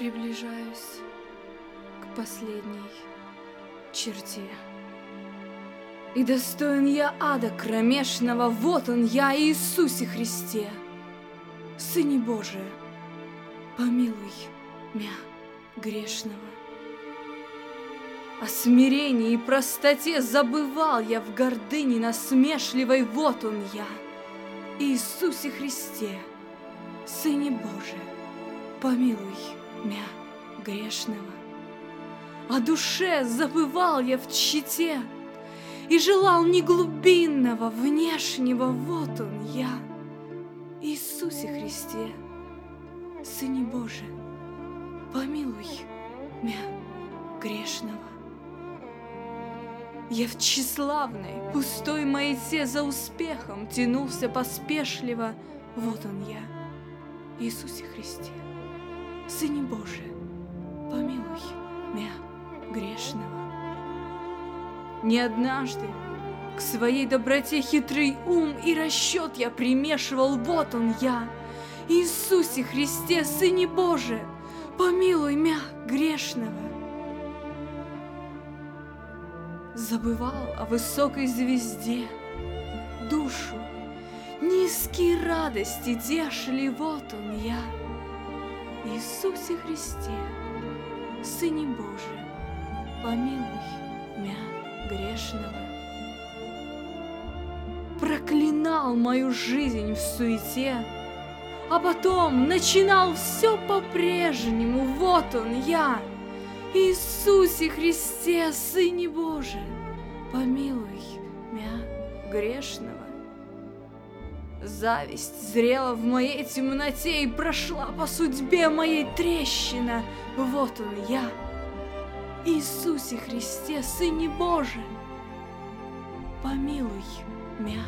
Приближаюсь к последней черте. И достоин я ада кромешного, вот он я, Иисусе Христе. Сыне Божия, помилуй мя грешного. О смирении и простоте забывал я в гордыне насмешливой, вот он я, Иисусе Христе, Сыне Божий, помилуй мя грешного. О душе забывал я в чите И желал не глубинного, внешнего, вот он я, Иисусе Христе, Сыне Божий, помилуй мя грешного. Я в тщеславной, пустой маете за успехом Тянулся поспешливо, вот он я, Иисусе Христе, Сыне Божий, помилуй мя грешного. Не однажды к своей доброте хитрый ум и расчет я примешивал, вот он я, Иисусе Христе, Сыне Божий, помилуй мя грешного. Забывал о высокой звезде, душу. Низкие радости тешили, вот он я, Иисусе Христе, Сыне Божий, помилуй мя грешного. Проклинал мою жизнь в суете, а потом начинал все по-прежнему, вот он я, Иисусе Христе, Сыне Божий, помилуй мя грешного. Зависть зрела в моей темноте и прошла по судьбе моей трещина. Вот он я, Иисусе Христе, Сыне Божий, помилуй мя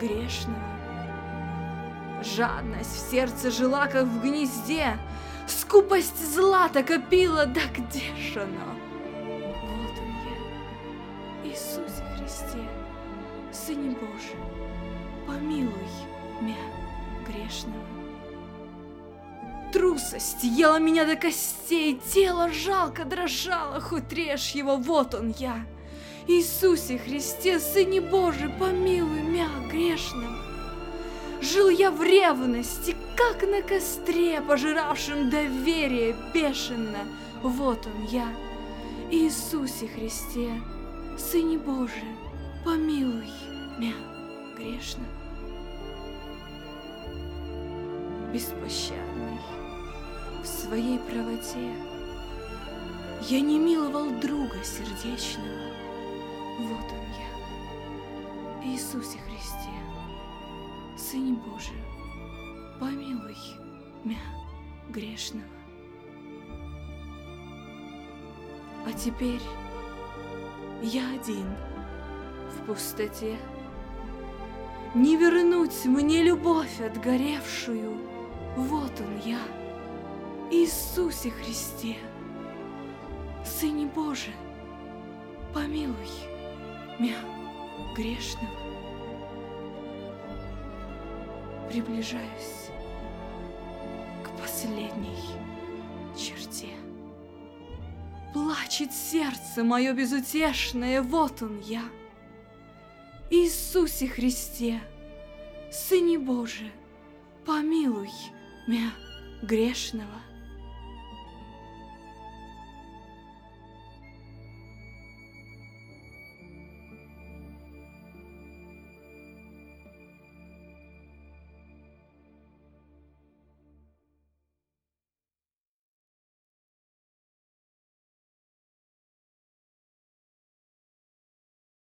грешного. Жадность в сердце жила, как в гнезде, Скупость злата копила, да где ж оно? Вот он я, Иисусе Христе, Сыне Божий, помилуй мя грешного. Трусость ела меня до костей, тело жалко дрожало, хоть режь его, вот он я. Иисусе Христе, Сыне Божий, помилуй мя грешного. Жил я в ревности, как на костре, пожиравшем доверие бешено. Вот он я, Иисусе Христе, Сыне Божий, помилуй мя грешно. Беспощадный в своей правоте, я не миловал друга сердечного. Вот он я, Иисусе Христе, Сыне Божий, помилуй мя грешного. А теперь я один в пустоте. Не вернуть мне любовь отгоревшую, вот он я, Иисусе Христе, Сыне Божий, помилуй мя грешного. Приближаюсь к последней черте. Плачет сердце мое безутешное, вот он я. Иисусе Христе, Сыне Божий, помилуй мя грешного.